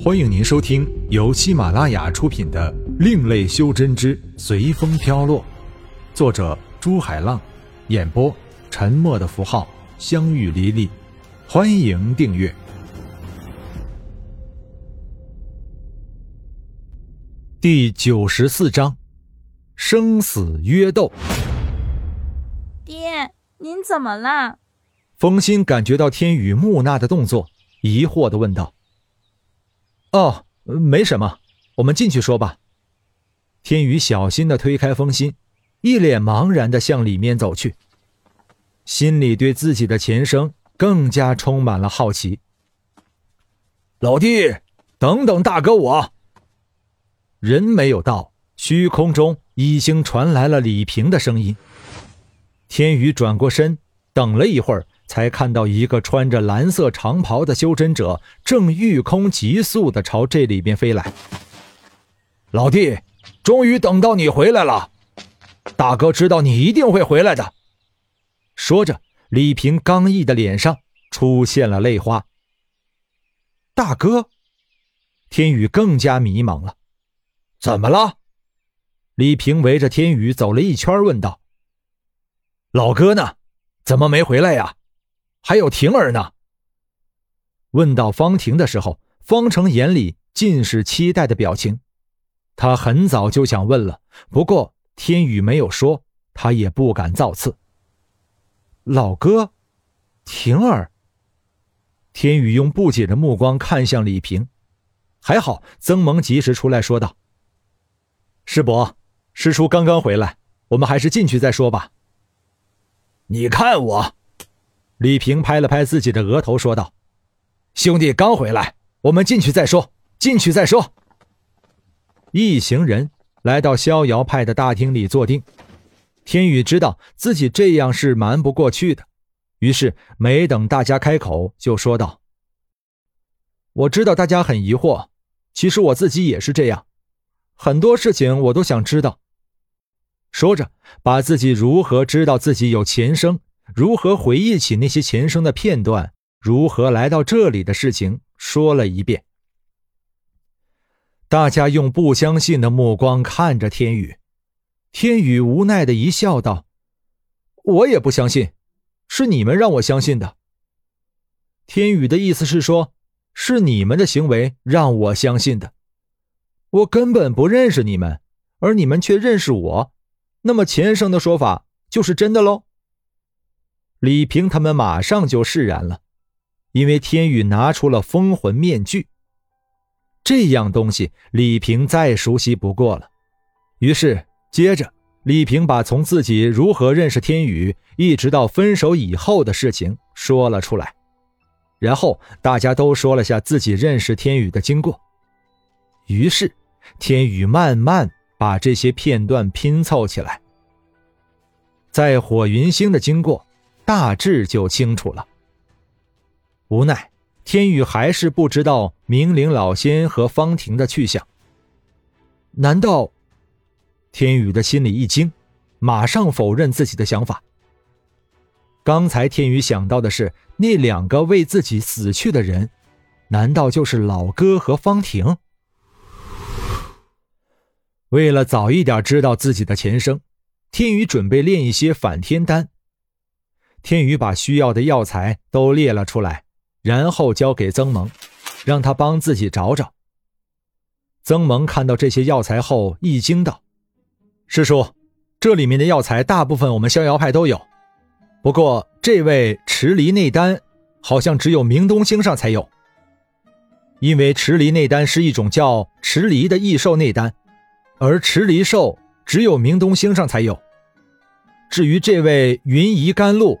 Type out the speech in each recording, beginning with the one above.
欢迎您收听由喜马拉雅出品的《另类修真之随风飘落》，作者朱海浪，演播沉默的符号、相遇黎黎。欢迎订阅第九十四章：生死约斗。爹，您怎么了？风心感觉到天宇木讷的动作，疑惑的问道。哦，没什么，我们进去说吧。天宇小心的推开封心，一脸茫然的向里面走去，心里对自己的前生更加充满了好奇。老弟，等等大哥我。人没有到，虚空中已经传来了李平的声音。天宇转过身，等了一会儿。才看到一个穿着蓝色长袍的修真者正御空急速的朝这里边飞来。老弟，终于等到你回来了，大哥知道你一定会回来的。说着，李平刚毅的脸上出现了泪花。大哥，天宇更加迷茫了。怎么了？李平围着天宇走了一圈，问道：“老哥呢？怎么没回来呀？”还有婷儿呢。问到方婷的时候，方成眼里尽是期待的表情。他很早就想问了，不过天宇没有说，他也不敢造次。老哥，婷儿。天宇用不解的目光看向李平，还好曾蒙及时出来说道：“师伯，师叔刚刚回来，我们还是进去再说吧。”你看我。李平拍了拍自己的额头，说道：“兄弟刚回来，我们进去再说。进去再说。”一行人来到逍遥派的大厅里坐定。天宇知道自己这样是瞒不过去的，于是没等大家开口，就说道：“我知道大家很疑惑，其实我自己也是这样，很多事情我都想知道。”说着，把自己如何知道自己有前生。如何回忆起那些前生的片段？如何来到这里的事情说了一遍。大家用不相信的目光看着天宇，天宇无奈的一笑，道：“我也不相信，是你们让我相信的。”天宇的意思是说，是你们的行为让我相信的。我根本不认识你们，而你们却认识我，那么前生的说法就是真的喽？李平他们马上就释然了，因为天宇拿出了封魂面具，这样东西李平再熟悉不过了。于是，接着李平把从自己如何认识天宇，一直到分手以后的事情说了出来，然后大家都说了下自己认识天宇的经过。于是，天宇慢慢把这些片段拼凑起来，在火云星的经过。大致就清楚了。无奈，天宇还是不知道明灵老仙和方婷的去向。难道？天宇的心里一惊，马上否认自己的想法。刚才天宇想到的是那两个为自己死去的人，难道就是老哥和方婷？为了早一点知道自己的前生，天宇准备炼一些反天丹。天宇把需要的药材都列了出来，然后交给曾萌，让他帮自己找找。曾萌看到这些药材后，一惊道：“师叔，这里面的药材大部分我们逍遥派都有，不过这位池离内丹好像只有明东星上才有。因为池离内丹是一种叫池离的异兽内丹，而池离兽只有明东星上才有。至于这位云移甘露。”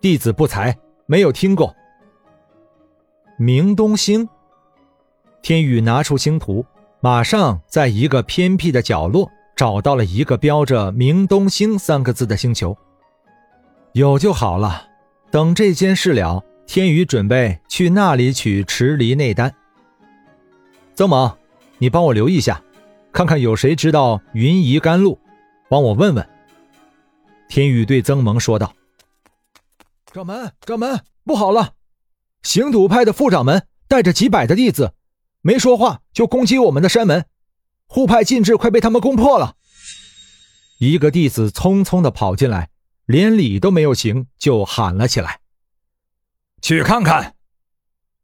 弟子不才，没有听过。明东星，天宇拿出星图，马上在一个偏僻的角落找到了一个标着“明东星”三个字的星球。有就好了。等这件事了，天宇准备去那里取池离内丹。曾猛，你帮我留意下，看看有谁知道云移甘露，帮我问问。天宇对曾蒙说道。掌门，掌门，不好了！行赌派的副掌门带着几百的弟子，没说话就攻击我们的山门，护派禁制快被他们攻破了。一个弟子匆匆的跑进来，连礼都没有行，就喊了起来：“去看看！”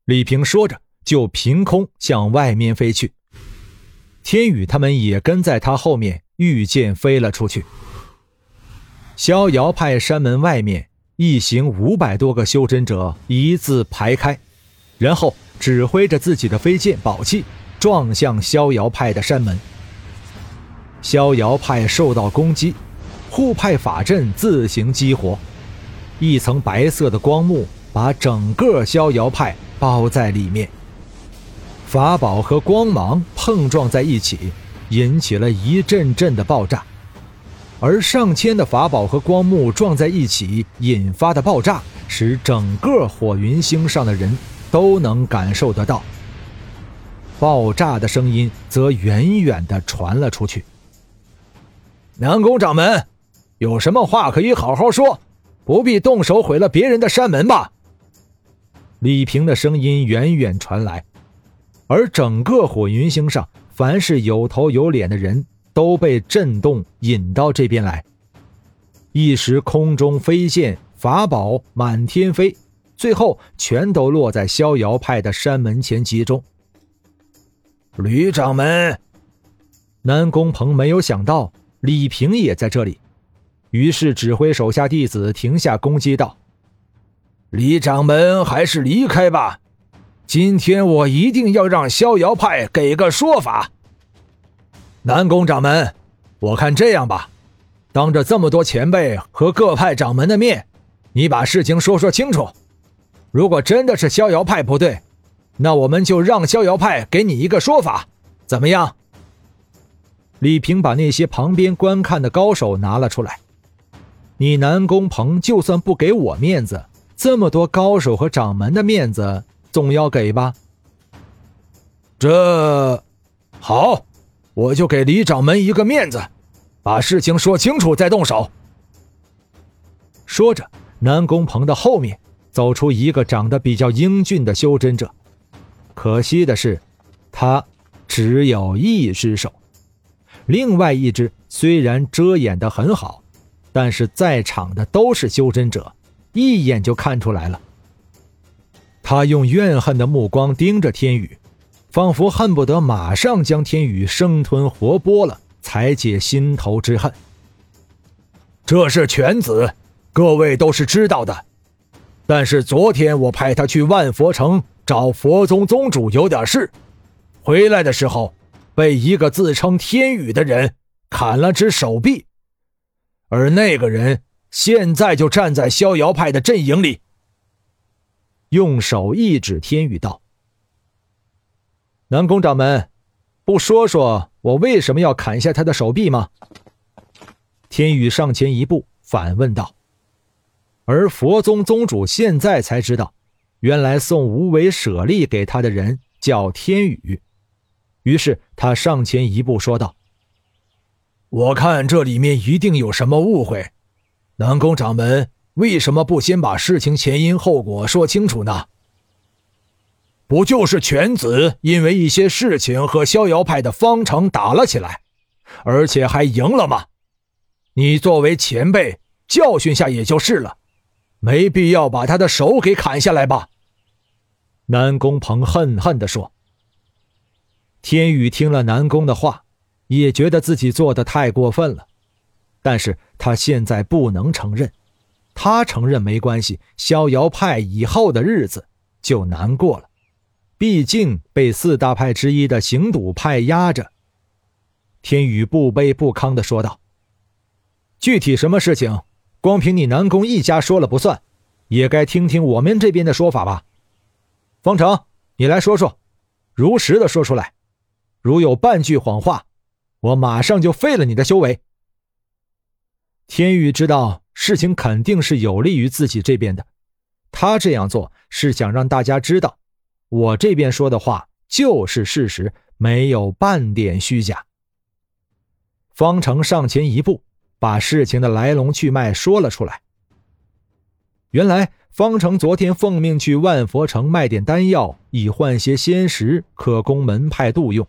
李平说着，就凭空向外面飞去。天宇他们也跟在他后面，御剑飞了出去。逍遥派山门外面，一行五百多个修真者一字排开，然后指挥着自己的飞剑宝器撞向逍遥派的山门。逍遥派受到攻击，护派法阵自行激活，一层白色的光幕把整个逍遥派包在里面。法宝和光芒碰撞在一起，引起了一阵阵的爆炸。而上千的法宝和光幕撞在一起引发的爆炸，使整个火云星上的人都能感受得到。爆炸的声音则远远地传了出去。南宫掌门，有什么话可以好好说，不必动手毁了别人的山门吧？李平的声音远远传来，而整个火云星上，凡是有头有脸的人。都被震动引到这边来，一时空中飞剑法宝满天飞，最后全都落在逍遥派的山门前集中。吕掌门，南宫鹏没有想到李平也在这里，于是指挥手下弟子停下攻击，道：“李掌门还是离开吧，今天我一定要让逍遥派给个说法。”南宫掌门，我看这样吧，当着这么多前辈和各派掌门的面，你把事情说说清楚。如果真的是逍遥派不对，那我们就让逍遥派给你一个说法，怎么样？李平把那些旁边观看的高手拿了出来。你南宫鹏就算不给我面子，这么多高手和掌门的面子总要给吧？这好。我就给李掌门一个面子，把事情说清楚再动手。说着，南宫鹏的后面走出一个长得比较英俊的修真者，可惜的是，他只有一只手，另外一只虽然遮掩的很好，但是在场的都是修真者，一眼就看出来了。他用怨恨的目光盯着天宇。仿佛恨不得马上将天宇生吞活剥了，才解心头之恨。这是犬子，各位都是知道的。但是昨天我派他去万佛城找佛宗宗主有点事，回来的时候被一个自称天宇的人砍了只手臂，而那个人现在就站在逍遥派的阵营里，用手一指天宇道。南宫掌门，不说说我为什么要砍下他的手臂吗？天宇上前一步反问道。而佛宗宗主现在才知道，原来送无为舍利给他的人叫天宇。于是他上前一步说道：“我看这里面一定有什么误会，南宫掌门为什么不先把事情前因后果说清楚呢？”不就是犬子因为一些事情和逍遥派的方城打了起来，而且还赢了吗？你作为前辈教训下也就是了，没必要把他的手给砍下来吧？南宫鹏恨恨地说。天宇听了南宫的话，也觉得自己做的太过分了，但是他现在不能承认，他承认没关系，逍遥派以后的日子就难过了。毕竟被四大派之一的行赌派压着，天宇不卑不亢的说道：“具体什么事情，光凭你南宫一家说了不算，也该听听我们这边的说法吧。方成，你来说说，如实的说出来，如有半句谎话，我马上就废了你的修为。”天宇知道事情肯定是有利于自己这边的，他这样做是想让大家知道。我这边说的话就是事实，没有半点虚假。方成上前一步，把事情的来龙去脉说了出来。原来，方成昨天奉命去万佛城卖点丹药，以换些仙石，可供门派度用。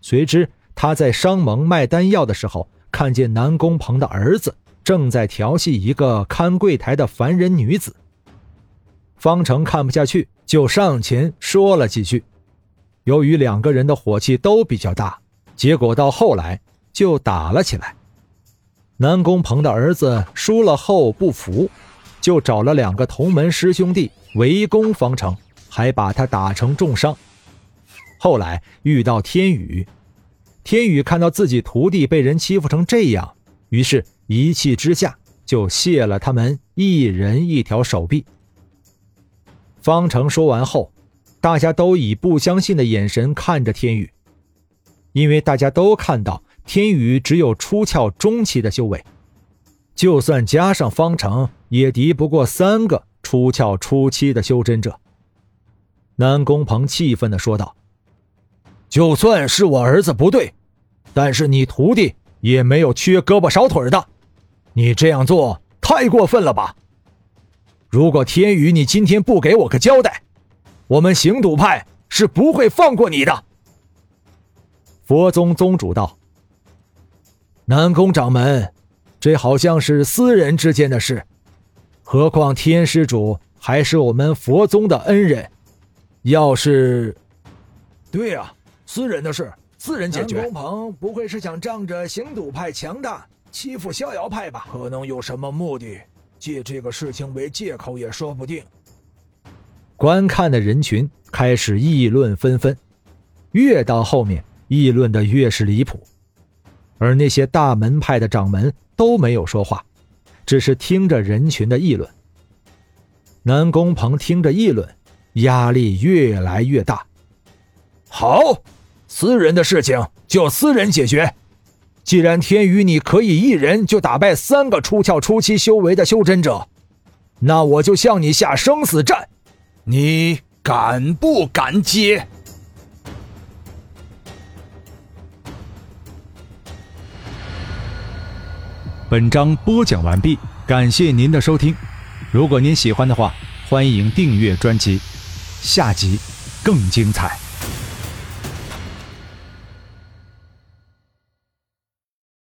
谁知他在商盟卖丹药的时候，看见南宫鹏的儿子正在调戏一个看柜台的凡人女子。方成看不下去，就上前说了几句。由于两个人的火气都比较大，结果到后来就打了起来。南宫鹏的儿子输了后不服。就找了两个同门师兄弟围攻方成，还把他打成重伤。后来遇到天宇，天宇看到自己徒弟被人欺负成这样，于是一气之下就卸了他们一人一条手臂。方程说完后，大家都以不相信的眼神看着天宇，因为大家都看到天宇只有出窍中期的修为。就算加上方程，也敌不过三个出窍初期的修真者。南宫鹏气愤地说道：“就算是我儿子不对，但是你徒弟也没有缺胳膊少腿的，你这样做太过分了吧？如果天宇你今天不给我个交代，我们行赌派是不会放过你的。”佛宗宗主道：“南宫掌门。”这好像是私人之间的事，何况天师主还是我们佛宗的恩人。要是，对呀，私人的事，私人解决。南宫鹏不会是想仗着行赌派强大欺负逍遥派吧？可能有什么目的，借这个事情为借口也说不定。观看的人群开始议论纷纷，越到后面议论的越是离谱，而那些大门派的掌门。都没有说话，只是听着人群的议论。南宫鹏听着议论，压力越来越大。好，私人的事情就私人解决。既然天宇你可以一人就打败三个出窍初期修为的修真者，那我就向你下生死战，你敢不敢接？本章播讲完毕，感谢您的收听。如果您喜欢的话，欢迎订阅专辑，下集更精彩。